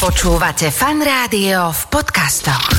Počúvate fan rádio v podcastoch.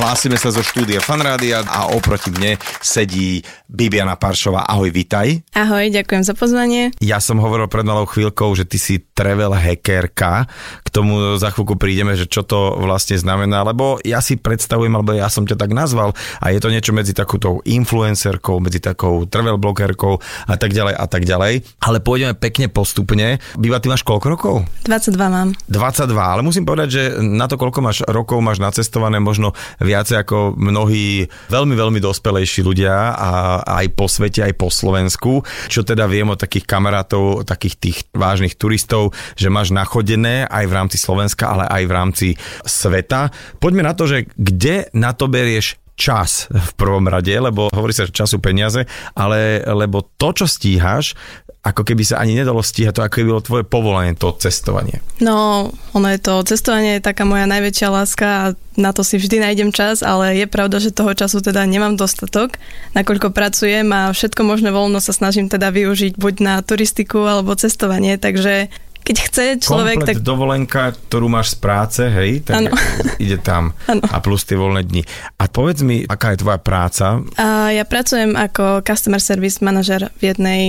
Hlásime sa zo štúdia Fanrádia a oproti mne sedí Bibiana Paršová. Ahoj, vitaj. Ahoj, ďakujem za pozvanie. Ja som hovoril pred malou chvíľkou, že ty si travel hackerka. Tomu za chvíľku prídeme, že čo to vlastne znamená, lebo ja si predstavujem, alebo ja som ťa tak nazval a je to niečo medzi takoutou influencerkou, medzi takou travel blogerkou a tak ďalej a tak ďalej. Ale pôjdeme pekne postupne. Býva, ty máš koľko rokov? 22 mám. 22, ale musím povedať, že na to, koľko máš rokov, máš nacestované možno viacej ako mnohí veľmi, veľmi dospelejší ľudia a aj po svete, aj po Slovensku. Čo teda viem od takých kamarátov, takých tých vážnych turistov, že máš nachodené aj v rámci Slovenska, ale aj v rámci sveta. Poďme na to, že kde na to berieš čas v prvom rade, lebo hovorí sa, že času peniaze, ale lebo to, čo stíhaš, ako keby sa ani nedalo stíhať, to ako keby bolo tvoje povolanie, to cestovanie. No, ono je to, cestovanie je taká moja najväčšia láska a na to si vždy nájdem čas, ale je pravda, že toho času teda nemám dostatok, nakoľko pracujem a všetko možné voľno sa snažím teda využiť buď na turistiku alebo cestovanie, takže keď chce človek, Komplet tak dovolenka, ktorú máš z práce, hej, tak Áno. ide tam. Áno. A plus tie voľné dni. A povedz mi, aká je tvoja práca? a ja pracujem ako customer service manažer v jednej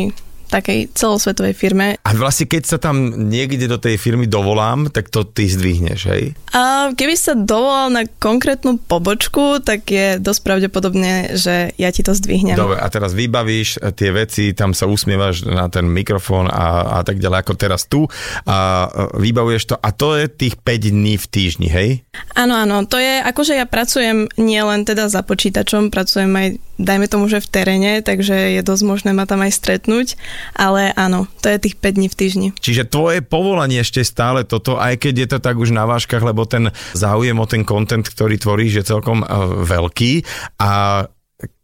takej celosvetovej firme. A vlastne keď sa tam niekde do tej firmy dovolám, tak to ty zdvihneš, hej? A keby sa dovolal na konkrétnu pobočku, tak je dosť pravdepodobné, že ja ti to zdvihnem. Dobre, a teraz vybavíš tie veci, tam sa usmievaš na ten mikrofón a, a tak ďalej, ako teraz tu a eh, vybavuješ to. A to je tých 5 dní v týždni, hej? Áno, áno, to je, akože ja pracujem nielen teda za počítačom, pracujem aj, dajme tomu, že v teréne, takže je dosť možné ma tam aj stretnúť, ale áno, to je tých 5 dní v týždni. Čiže tvoje povolanie ešte stále toto, aj keď je to tak už na váškach, lebo ten záujem o ten content, ktorý tvoríš, je celkom uh, veľký. A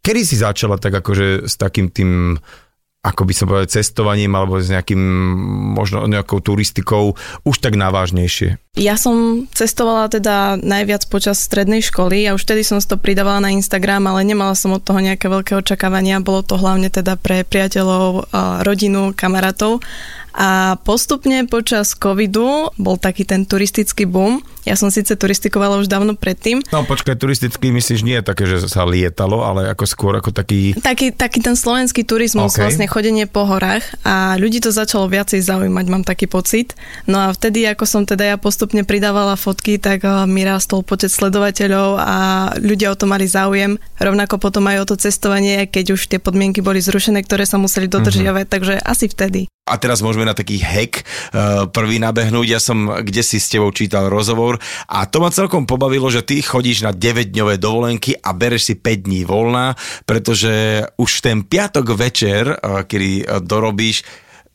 kedy si začala tak akože s takým tým ako by som povedal, cestovaním alebo s nejakým, možno nejakou turistikou už tak navážnejšie. Ja som cestovala teda najviac počas strednej školy a už vtedy som si to pridávala na Instagram, ale nemala som od toho nejaké veľké očakávania. Bolo to hlavne teda pre priateľov, rodinu, kamarátov. A postupne počas covidu bol taký ten turistický boom. Ja som síce turistikovala už dávno predtým. No počkaj, turisticky myslíš nie je také, že sa lietalo, ale ako skôr ako taký... Taký, taký ten slovenský turizmus, OK. okay. vlastne chodenie po horách a ľudí to začalo viacej zaujímať, mám taký pocit. No a vtedy, ako som teda ja postupne pridávala fotky, tak eh, mi rástol počet sledovateľov a ľudia o to mali záujem. Rovnako potom aj o to cestovanie, keď už tie podmienky boli zrušené, ktoré sa museli dodržiavať, mm-hmm. takže asi vtedy. A teraz môžeme na taký hack uh, prvý nabehnúť. Ja som kde si s tebou čítal rozhovor a to ma celkom pobavilo, že ty chodíš na 9-dňové dovolenky a bereš si 5 dní voľna, pretože už ten piatok večer, uh, kedy uh, dorobíš,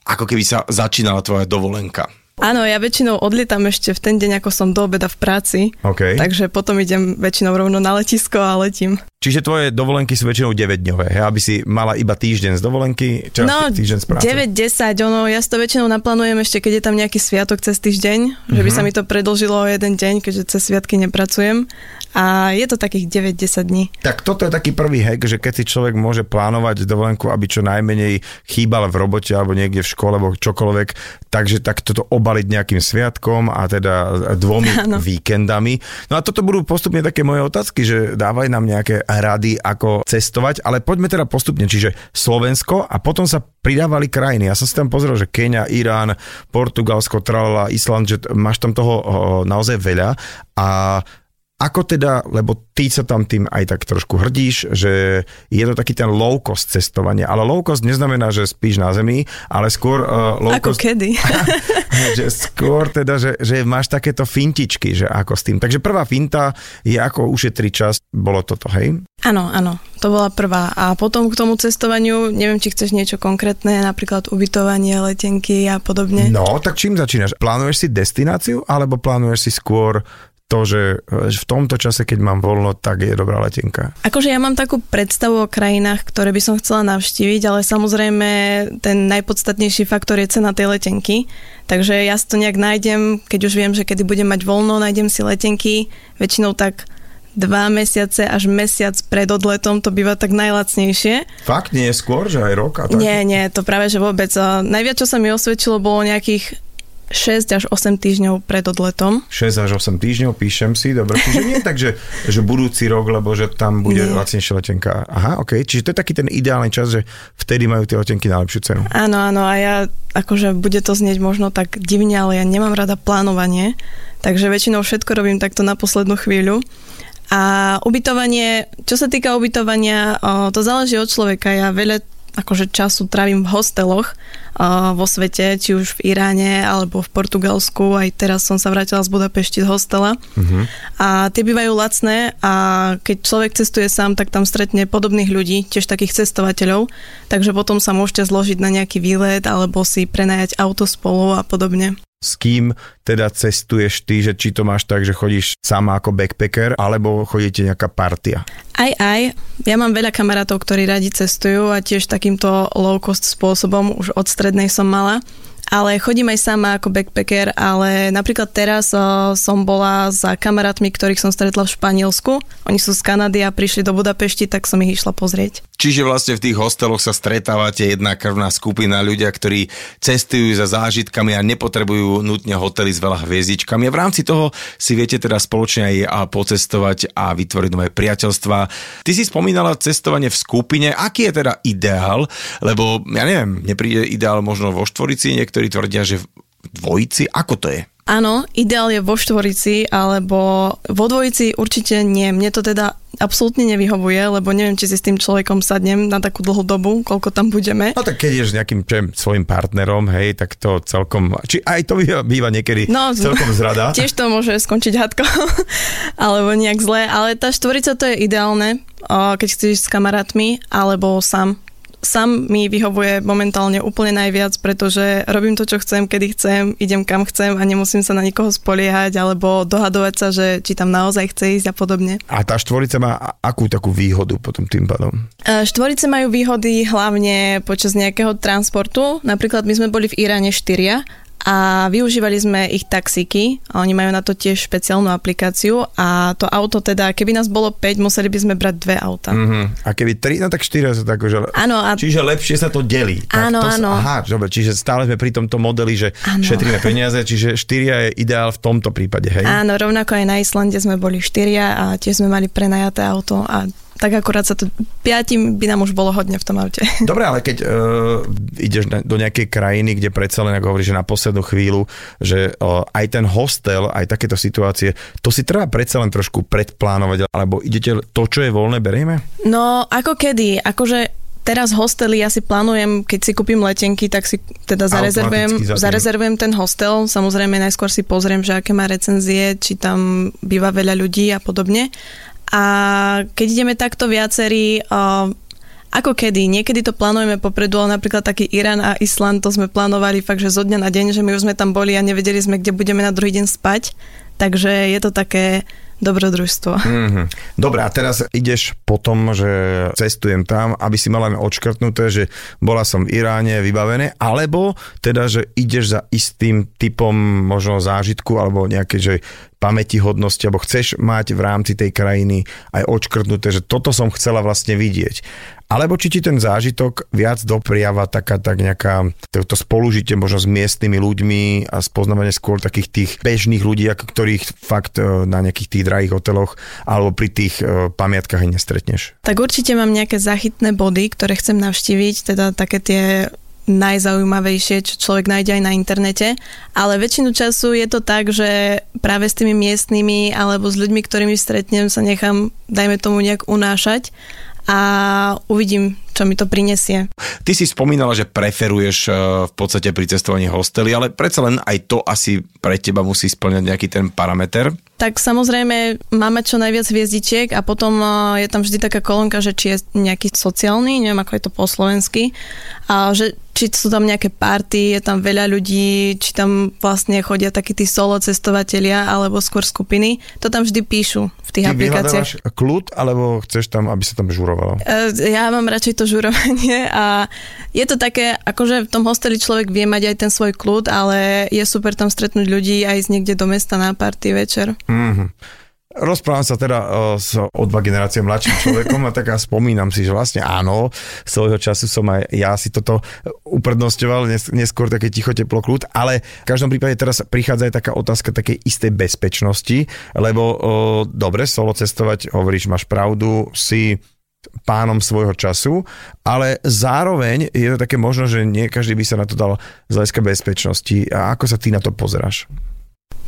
ako keby sa začínala tvoja dovolenka. Áno, ja väčšinou odlietam ešte v ten deň, ako som do obeda v práci. OK. Takže potom idem väčšinou rovno na letisko a letím. Čiže tvoje dovolenky sú väčšinou 9-dňové, hej? aby si mala iba týždeň z dovolenky, čo No, týždeň z práce. 9-10, ono, ja si to väčšinou naplánujem ešte, keď je tam nejaký sviatok cez týždeň, mm-hmm. že by Mhm. sa mi to predlžilo o jeden deň, keďže cez sviatky nepracujem. A je to takých 9-10 dní. Tak toto je taký prvý hack, že keď si človek môže plánovať dovolenku, aby čo najmenej chýbal v robote alebo niekde v škole alebo čokoľvek, takže tak toto obaliť nejakým sviatkom a teda dvomi Áno. víkendami. No a toto budú postupne také moje otázky, že dávaj nám nejaké rady, ako cestovať, ale poďme teda postupne, čiže Slovensko a potom sa pridávali krajiny. Ja som si tam pozrel, že Kenia, Irán, Portugalsko, Tralala, Island, že máš tam toho naozaj veľa a ako teda, lebo ty sa tam tým aj tak trošku hrdíš, že je to taký ten low cost cestovanie, ale low cost neznamená, že spíš na zemi, ale skôr uh, low Ako cost... kedy? že skôr teda, že, že máš takéto fintičky, že ako s tým. Takže prvá finta je ako ušetriť čas, bolo toto, hej? Áno, áno, to bola prvá. A potom k tomu cestovaniu, neviem, či chceš niečo konkrétne, napríklad ubytovanie, letenky a podobne. No, tak čím začínaš? Plánuješ si destináciu, alebo plánuješ si skôr to, že v tomto čase, keď mám voľno, tak je dobrá letenka. Akože ja mám takú predstavu o krajinách, ktoré by som chcela navštíviť, ale samozrejme ten najpodstatnejší faktor je cena tej letenky. Takže ja si to nejak nájdem, keď už viem, že kedy budem mať voľno, nájdem si letenky, väčšinou tak dva mesiace až mesiac pred odletom, to býva tak najlacnejšie. Fakt nie je skôr, že aj rok? A tak? Nie, nie, to práve, že vôbec. Najviac, čo sa mi osvedčilo, bolo nejakých 6 až 8 týždňov pred odletom. 6 až 8 týždňov, píšem si, dobre. Čiže nie tak, že, že budúci rok, lebo že tam bude nie. lacnejšia letenka. Aha, ok. Čiže to je taký ten ideálny čas, že vtedy majú tie letenky najlepšiu cenu. Áno, áno. A ja, akože bude to znieť možno tak divne, ale ja nemám rada plánovanie. Takže väčšinou všetko robím takto na poslednú chvíľu. A ubytovanie, čo sa týka ubytovania, to záleží od človeka. Ja veľa akože času trávim v hosteloch vo svete, či už v Iráne alebo v Portugalsku. Aj teraz som sa vrátila z Budapešti z hostela. Uh-huh. A tie bývajú lacné a keď človek cestuje sám, tak tam stretne podobných ľudí, tiež takých cestovateľov. Takže potom sa môžete zložiť na nejaký výlet alebo si prenajať auto spolu a podobne s kým teda cestuješ ty, že či to máš tak, že chodíš sama ako backpacker, alebo chodíte nejaká partia? Aj, aj. Ja mám veľa kamarátov, ktorí radi cestujú a tiež takýmto low cost spôsobom už od strednej som mala ale chodím aj sama ako backpacker, ale napríklad teraz uh, som bola za kamarátmi, ktorých som stretla v Španielsku. Oni sú z Kanady a prišli do Budapešti, tak som ich išla pozrieť. Čiže vlastne v tých hosteloch sa stretávate jedna krvná skupina ľudia, ktorí cestujú za zážitkami a nepotrebujú nutne hotely s veľa hviezdičkami. A v rámci toho si viete teda spoločne aj pocestovať a vytvoriť nové priateľstva. Ty si spomínala cestovanie v skupine. Aký je teda ideál? Lebo ja neviem, nepríde ideál možno vo štvorici, niektorí niektorí tvrdia, že v dvojici. Ako to je? Áno, ideál je vo štvorici, alebo vo dvojici určite nie. Mne to teda absolútne nevyhovuje, lebo neviem, či si s tým človekom sadnem na takú dlhú dobu, koľko tam budeme. No tak keď ješ nejakým čem, svojim partnerom, hej, tak to celkom, či aj to býva, býva niekedy no, celkom zrada. Tiež to môže skončiť hadko, alebo nejak zle, ale tá štvorica to je ideálne, keď chceš s kamarátmi, alebo sám sám mi vyhovuje momentálne úplne najviac, pretože robím to, čo chcem, kedy chcem, idem kam chcem a nemusím sa na nikoho spoliehať alebo dohadovať sa, že či tam naozaj chce ísť a podobne. A tá štvorica má akú takú výhodu potom tým pádom? E, štvorice majú výhody hlavne počas nejakého transportu. Napríklad my sme boli v Iráne štyria a využívali sme ich taxíky. Oni majú na to tiež špeciálnu aplikáciu a to auto teda, keby nás bolo 5, museli by sme brať dve auta. Mm-hmm. A keby 3, no tak 4 sa tak že... Áno. A... Čiže lepšie sa to delí. Áno, to áno. Aha, dobre, čiže stále sme pri tomto modeli, že áno. šetríme peniaze, čiže 4 je ideál v tomto prípade, hej? Áno, rovnako aj na Islande sme boli 4 a tiež sme mali prenajaté auto a tak akurát sa to piatim by nám už bolo hodne v tom aute. Dobre, ale keď uh, ideš do nejakej krajiny, kde predsa len, ako hovoríš, že na poslednú chvíľu, že uh, aj ten hostel, aj takéto situácie, to si treba predsa len trošku predplánovať, alebo idete to, čo je voľné, berieme? No, ako kedy, akože Teraz hostely ja si plánujem, keď si kúpim letenky, tak si teda zarezervujem, zarezervujem ten hostel. Samozrejme najskôr si pozriem, že aké má recenzie, či tam býva veľa ľudí a podobne. A keď ideme takto viacerí, ako kedy? Niekedy to plánujeme popredu, ale napríklad taký Irán a Island, to sme plánovali fakt, že zo dňa na deň, že my už sme tam boli a nevedeli sme, kde budeme na druhý deň spať. Takže je to také dobrodružstvo. Mm-hmm. Dobre, a teraz ideš po tom, že cestujem tam, aby si mala odškrtnuté, že bola som v Iráne vybavené, alebo teda, že ideš za istým typom možno zážitku alebo nejaké, že pamätihodnosti, alebo chceš mať v rámci tej krajiny aj odškrtnuté, že toto som chcela vlastne vidieť. Alebo či ti ten zážitok viac dopriava taká tak nejaká to spolužitie možno s miestnymi ľuďmi a spoznávanie skôr takých tých bežných ľudí, ktorých fakt e, na nejakých tých drahých hoteloch alebo pri tých e, pamiatkách nestretneš. Tak určite mám nejaké zachytné body, ktoré chcem navštíviť, teda také tie najzaujímavejšie, čo človek nájde aj na internete, ale väčšinu času je to tak, že práve s tými miestnymi alebo s ľuďmi, ktorými stretnem, sa nechám, dajme tomu, nejak unášať a uvidím, čo mi to prinesie. Ty si spomínala, že preferuješ e, v podstate pri cestovaní hostely, ale predsa len aj to asi pre teba musí splňať nejaký ten parameter. Tak samozrejme máme čo najviac hviezdičiek a potom e, je tam vždy taká kolónka, že či je nejaký sociálny, neviem ako je to po slovensky, a že či sú tam nejaké party, je tam veľa ľudí, či tam vlastne chodia takí tí solo cestovatelia alebo skôr skupiny. To tam vždy píšu v tých Ty aplikáciách. kľud alebo chceš tam, aby sa tam žurovalo? E, ja mám radšej to žurovanie a je to také, akože v tom hosteli človek vie mať aj ten svoj kľud, ale je super tam stretnúť ľudí aj ísť niekde do mesta na party večer. Mm-hmm. Rozprávam sa teda s o dva generácie mladším človekom a tak ja spomínam si, že vlastne áno, svojho času som aj ja si toto uprednostňoval, neskôr také ticho, teplo, kľud, ale v každom prípade teraz prichádza aj taká otázka takej istej bezpečnosti, lebo uh, dobre, solo cestovať, hovoríš, máš pravdu, si pánom svojho času, ale zároveň je to také možno, že nie každý by sa na to dal z hľadiska bezpečnosti. A ako sa ty na to pozeráš?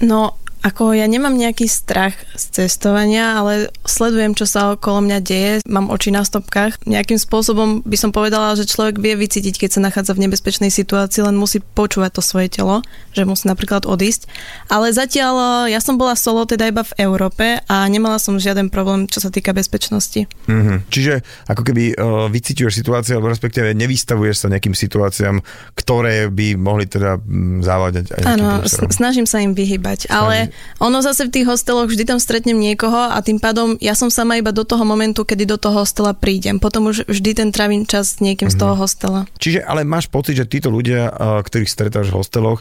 No, ako ja nemám nejaký strach z cestovania, ale sledujem, čo sa okolo mňa deje, mám oči na stopkách. Nejakým spôsobom by som povedala, že človek vie vycítiť, keď sa nachádza v nebezpečnej situácii, len musí počúvať to svoje telo, že musí napríklad odísť. Ale zatiaľ ja som bola solo teda iba v Európe a nemala som žiaden problém, čo sa týka bezpečnosti. Mm-hmm. Čiže ako keby uh, vycítiš situáciu, alebo respektíve nevystavuješ sa nejakým situáciám, ktoré by mohli teda mm, závadať Áno, snažím sa im vyhybať, ale ono zase v tých hosteloch vždy tam stretnem niekoho a tým pádom ja som sama iba do toho momentu, kedy do toho hostela prídem. Potom už vždy ten travím čas s niekým mm-hmm. z toho mhm. hostela. Čiže ale máš pocit, že títo ľudia, ktorých stretáš v hosteloch,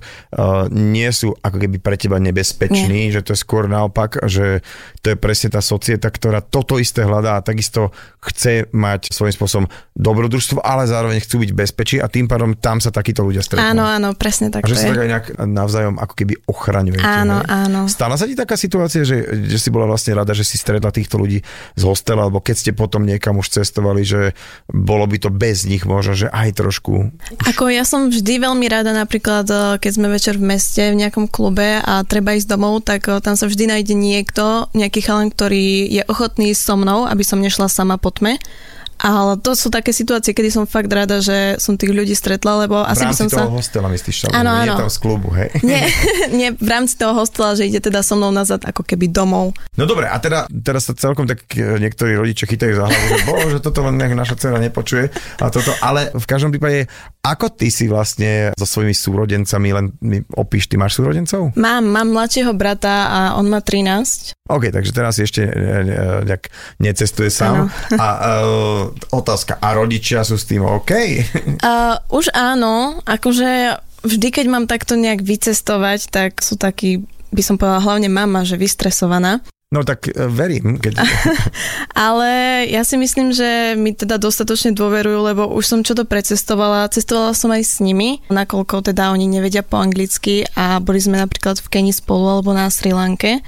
nie sú ako keby pre teba nebezpeční, nie. že to je skôr naopak, že to je presne tá societa, ktorá toto isté hľadá a takisto chce mať svojím spôsobom dobrodružstvo, ale zároveň chcú byť bezpečí a tým pádom tam sa takíto ľudia stretnú. Áno, áno, presne tak. A že sa tak aj nejak navzájom ako keby ochraňujete. Áno, áno. Stala sa ti taká situácia, že, že si bola vlastne rada, že si stretla týchto ľudí z hostela, alebo keď ste potom niekam už cestovali, že bolo by to bez nich možno, že aj trošku. Ako ja som vždy veľmi rada napríklad, eh, keď sme večer v meste v nejakom klube a treba ísť domov, tak eh, tam sa vždy nájde niekto, nejaký chalan, ktorý je ochotný so mnou, aby som nešla sama po tme ale to sú také situácie, kedy som fakt rada, že som tých ľudí stretla, lebo asi by som sa... toho hostela myslíš, áno, áno. nie tam z klubu, hej? Nie, nie, v rámci toho hostela, že ide teda so mnou nazad ako keby domov. No dobre, a teda teraz sa celkom tak e, niektorí rodičia chytajú za hlavu, že bože, toto len naša dcera nepočuje a toto, ale v každom prípade, ako ty si vlastne so svojimi súrodencami, len mi opíš, ty máš súrodencov? Mám, mám mladšieho brata a on má 13. OK, takže teraz ešte nejak necestuje sám. Ano. A uh, otázka, a rodičia sú s tým OK? Uh, už áno, akože vždy, keď mám takto nejak vycestovať, tak sú takí, by som povedala, hlavne mama, že vystresovaná. No tak uh, verím. Keď... Ale ja si myslím, že mi teda dostatočne dôverujú, lebo už som čo to precestovala. Cestovala som aj s nimi, nakoľko teda oni nevedia po anglicky a boli sme napríklad v Keni spolu alebo na Sri Lanke.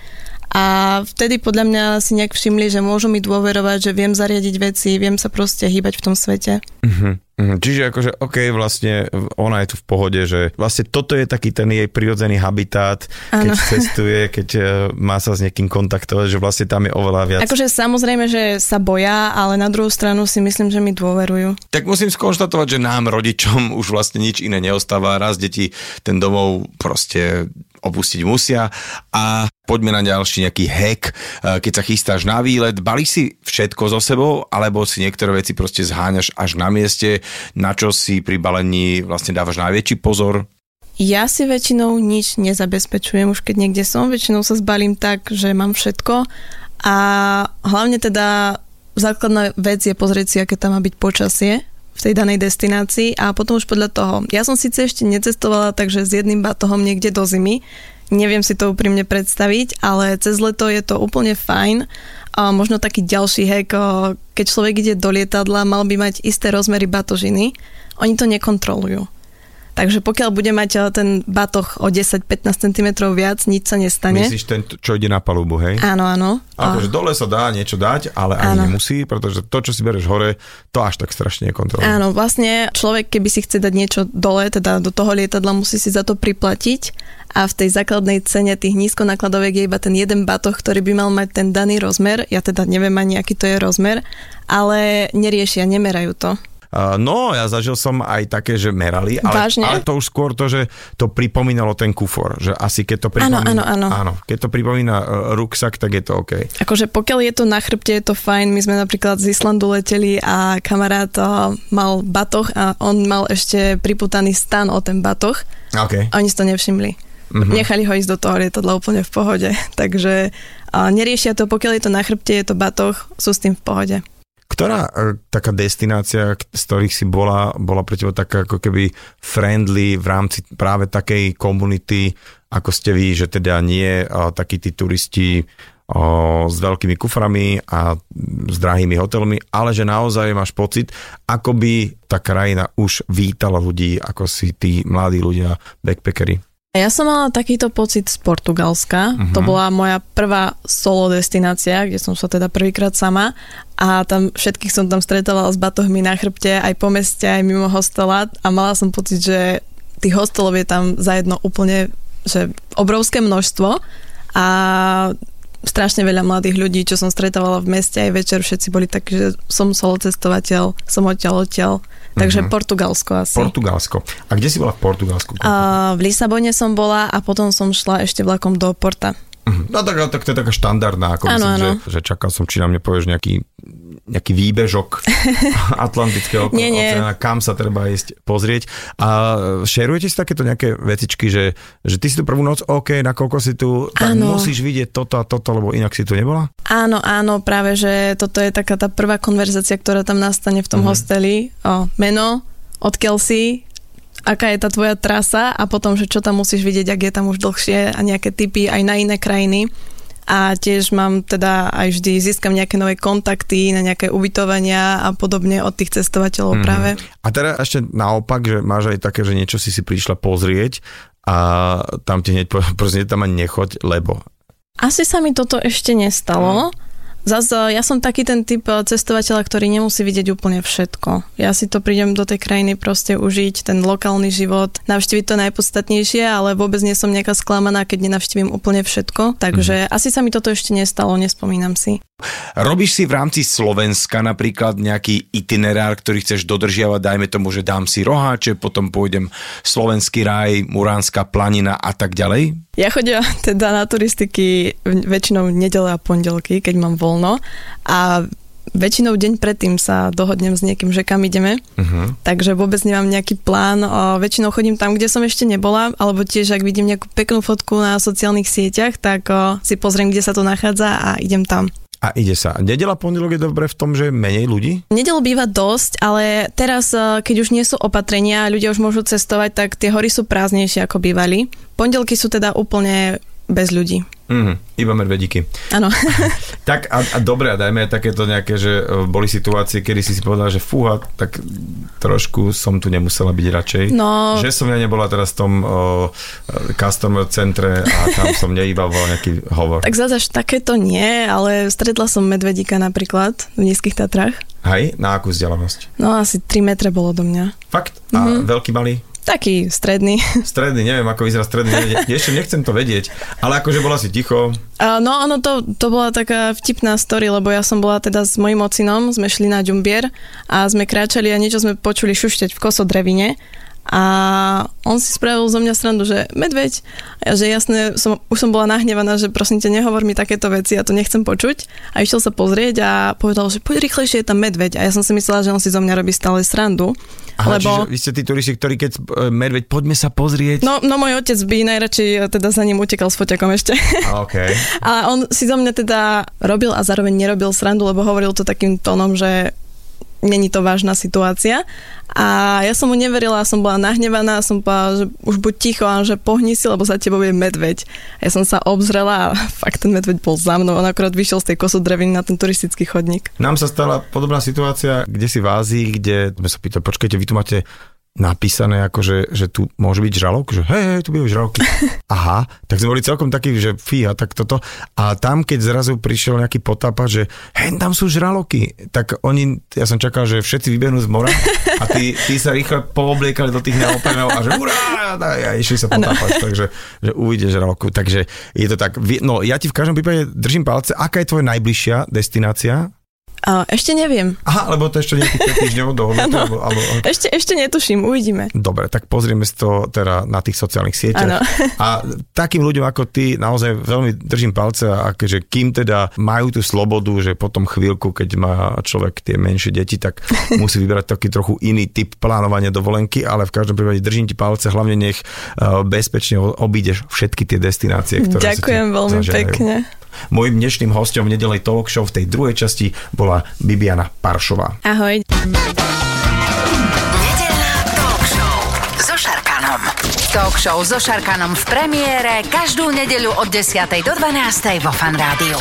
A vtedy podľa mňa si nejak všimli, že môžu mi dôverovať, že viem zariadiť veci, viem sa proste hýbať v tom svete. Uh-huh. Čiže akože, OK, vlastne ona je tu v pohode, že vlastne toto je taký ten jej prirodzený habitát, keď ano. cestuje, keď e, má sa s niekým kontaktovať, že vlastne tam je oveľa viac. Akože samozrejme, že sa boja, ale na druhú stranu si myslím, že mi dôverujú. Tak musím skonštatovať, že nám, rodičom, už vlastne nič iné neostáva. Raz deti ten domov proste opustiť musia. A poďme na ďalší nejaký hack, e, keď sa chystáš na výlet, bali si všetko so sebou, alebo si niektoré veci proste zháňaš až na mieste, na čo si pri balení vlastne dávaš najväčší pozor? Ja si väčšinou nič nezabezpečujem, už keď niekde som, väčšinou sa zbalím tak, že mám všetko. A hlavne teda základná vec je pozrieť si, aké tam má byť počasie, v tej danej destinácii a potom už podľa toho. Ja som síce ešte necestovala, takže s jedným batohom niekde do zimy. Neviem si to úprimne predstaviť, ale cez leto je to úplne fajn. A možno taký ďalší hack, keď človek ide do lietadla, mal by mať isté rozmery batožiny. Oni to nekontrolujú. Takže pokiaľ bude mať eh, ten batoh o 10-15 cm viac, nič sa nestane. Myslíš ten, čo ide na palubu, hej? Áno, áno. Akože dole sa dá niečo dať, ale ani áno. nemusí, pretože to, čo si bereš hore, to až tak strašne nekontroluje. Áno, vlastne človek, keby si chce dať niečo dole, teda do toho lietadla, musí si za to priplatiť a v tej základnej cene tých nízkonakladoviek je iba ten jeden batoh, ktorý by mal mať ten daný rozmer. Ja teda neviem ani, aký to je rozmer, ale neriešia, nemerajú to. No, ja zažil som aj také, že merali, ale, ale to už skôr to, že to pripomínalo ten kufor, že asi keď to pripomína, áno, áno, áno. áno keď to pripomína uh, ruksak, tak je to OK. Akože pokiaľ je to na chrbte, je to fajn. My sme napríklad z Islandu leteli a kamarát uh, mal batoh a on mal ešte priputaný stan o ten batoh. Okay. A oni si to nevšimli. Mm-hmm. Nechali ho ísť do toho lietadla úplne v pohode. Takže uh, neriešia to, pokiaľ je to na chrbte, je to batoh, sú s tým v pohode. Ktorá e, taká destinácia, z ktorých si bola, bola pre teba taká ako keby friendly v rámci práve takej komunity, ako ste vy, že teda nie takí tí turisti o, s veľkými kuframi a s drahými hotelmi, ale že naozaj máš pocit, ako by tá krajina už vítala ľudí, ako si tí mladí ľudia, backpackery. Ja som mala takýto pocit z Portugalska. Uh-huh. To Mhm. bola moja prvá solo destinácia, kde som sa teda prvýkrát sama a tam všetkých som tam stretávala s batohmi na chrbte, aj po meste, aj mimo hostela a mala som pocit, že tých hostelov je tam zajedno úplne že obrovské množstvo a strašne veľa mladých ľudí, čo som stretávala v meste aj večer, všetci boli takí, že som solo cestovateľ, som odtiaľ odtiaľ. Takže Mhm. Portugalsko asi. Portugalsko. A kde si bola v Portugalsku? A v Lisabone som bola a potom som šla ešte vlakom do Porta. Mhm. No tak, tak to je taká štandardná, ako Áno, myslím, áno. Že, že čakal som, či na mne povieš nejaký, nejaký výbežok Atlantického Nie, nie. oceána, kam sa treba ísť pozrieť. A šerujete si takéto nejaké vecičky, že, že ty si tu prvú noc, OK, nakoľko si tu, tak Áno. musíš vidieť toto a toto, lebo inak si tu nebola? Áno, áno, práve, že toto je taká tá prvá konverzácia, ktorá tam nastane v tom Mhm. hosteli. O, meno, odkiaľ si, aká je tá tvoja trasa a potom, že čo tam musíš vidieť, ak je tam už dlhšie a nejaké typy aj na iné krajiny. A tiež mám teda aj vždy získam nejaké nové kontakty na nejaké ubytovania a podobne od tých cestovateľov Mhm. práve. A teda ešte naopak, že máš aj také, že niečo si si prišla pozrieť a tam ti hneď proste tam ani nechoď, lebo Asi sa mi toto ešte nestalo. Zase ja som taký ten typ eh, cestovateľa, ktorý nemusí vidieť úplne všetko. Ja si to prídem do tej krajiny proste užiť, ten lokálny život, navštíviť to najpodstatnejšie, ale vôbec nie som nejaká sklamaná, keď nenavštívim úplne všetko. Takže asi sa mi toto ešte nestalo, nespomínam si. Robíš si v rámci Slovenska napríklad nejaký itinerár, ktorý chceš dodržiavať, dajme tomu, že dám si roháče, potom pôjdem Slovenský raj, Muránska planina a tak ďalej? Ja chodím teda na turistiky väčšinou nedele a pondelky, keď mám voľno a väčšinou deň predtým sa dohodnem s niekým, že kam ideme. Uh-huh. Takže vôbec nemám nejaký plán. O, väčšinou chodím tam, kde som ešte nebola, alebo tiež ak vidím nejakú peknú fotku na sociálnych sieťach, tak o, si pozriem, kde sa to nachádza a idem tam. A ide sa. Nedela pondelok je dobre v tom, že menej ľudí? Nedel býva dosť, ale teraz, o, keď už nie sú opatrenia a ľudia už môžu cestovať, tak tie hory sú prázdnejšie ako bývali. Pondelky sú teda úplne bez ľudí. Uh-huh. Iba medvedíky. Áno. Tak a, a dobre, a dajme takéto nejaké, že e, boli situácie, kedy si si povedal, že fúha, tak trošku som tu nemusela byť radšej. No, Že som ja nebola teraz v tom o, customer centre a tam som neibavoval nejaký hovor. tak zase až takéto nie, ale stretla som medvedíka napríklad v Nízkych Tatrách. Hej, na akú vzdialenosť? No asi 3 metre bolo do mňa. Fakt? A Mhm. veľký, malý? Taký stredný. Stredný, neviem, ako vyzerá stredný. Ešte nechcem to vedieť, ale akože bola si ticho. A No ono to, to bola taká vtipná story, lebo ja som bola teda s mojim ocinom, sme šli na Ďumbier a sme kráčali a niečo sme počuli šušťať v kosodrevine a on si spravil zo mňa srandu, že medveď, a že jasne, som, už som bola nahnevaná, že prosím ťa, nehovor mi takéto veci, ja to nechcem počuť a išiel sa pozrieť a povedal, že poď rýchlejšie, je tam medveď a ja som si myslela, že on si zo mňa robí stále srandu, Aha, lebo... vy ste tí turisti, ktorí keď e, medveď, poďme sa pozrieť. No, no môj otec by najradšej e, teda za ním utekal s foťakom ešte. A, OK. A on si zo mňa teda robil a zároveň nerobil srandu, lebo hovoril to takým tónom, že není to vážna situácia. A ja som mu neverila, som bola nahnevaná, som povedala, že už buď ticho, a že pohni si, lebo za tebou je medveď. Ja som sa obzrela a fakt ten medveď bol za mnou. On akorát vyšiel z tej kosodreviny na ten turistický chodník. Nám sa stala podobná situácia, kde si v Ázii, kde sme sa pýtali, počkajte, vy tu máte napísané, akože, že tu môže byť žralok, že hej, hej, tu bývajú žraloky. Aha, tak sme boli celkom takí, že fíha, tak toto. A tam, keď zrazu prišiel nejaký potápa, že hej, tam sú žraloky, tak oni, ja som čakal, že všetci vybehnú z mora a tí, tí sa rýchle poobliekali do tých neoprenov a že urá, a išli sa potápať, takže že uvidíš žraloku. Takže je to tak. No, ja ti v každom prípade držím palce. Aká je tvoja najbližšia destinácia? A ešte neviem. Aha, lebo to ešte nejakých 5 týždňov dohodnuté. Alebo, alebo, Ešte, ešte netuším, uvidíme. Dobre, tak pozrieme si to teda na tých sociálnych sieťach. Áno. A takým ľuďom ako ty naozaj veľmi držím palce a akože kým teda majú tú slobodu, že potom chvíľku, keď má človek tie menšie deti, tak musí vybrať taký trochu iný typ plánovania dovolenky, ale v každom prípade držím ti palce, hlavne nech eh, bezpečne obídeš všetky tie destinácie, ktoré Ďakujem veľmi zažerajú. pekne. Mojím dnešným hostom v nedelej talk show v tej druhej časti bola Bibiana Paršová. Ahoj. Nedeľná talk show so Šarkanom. Talk show so Šarkanom v premiére každú nedeľu od 10. do 12. vo Fan Rádiu.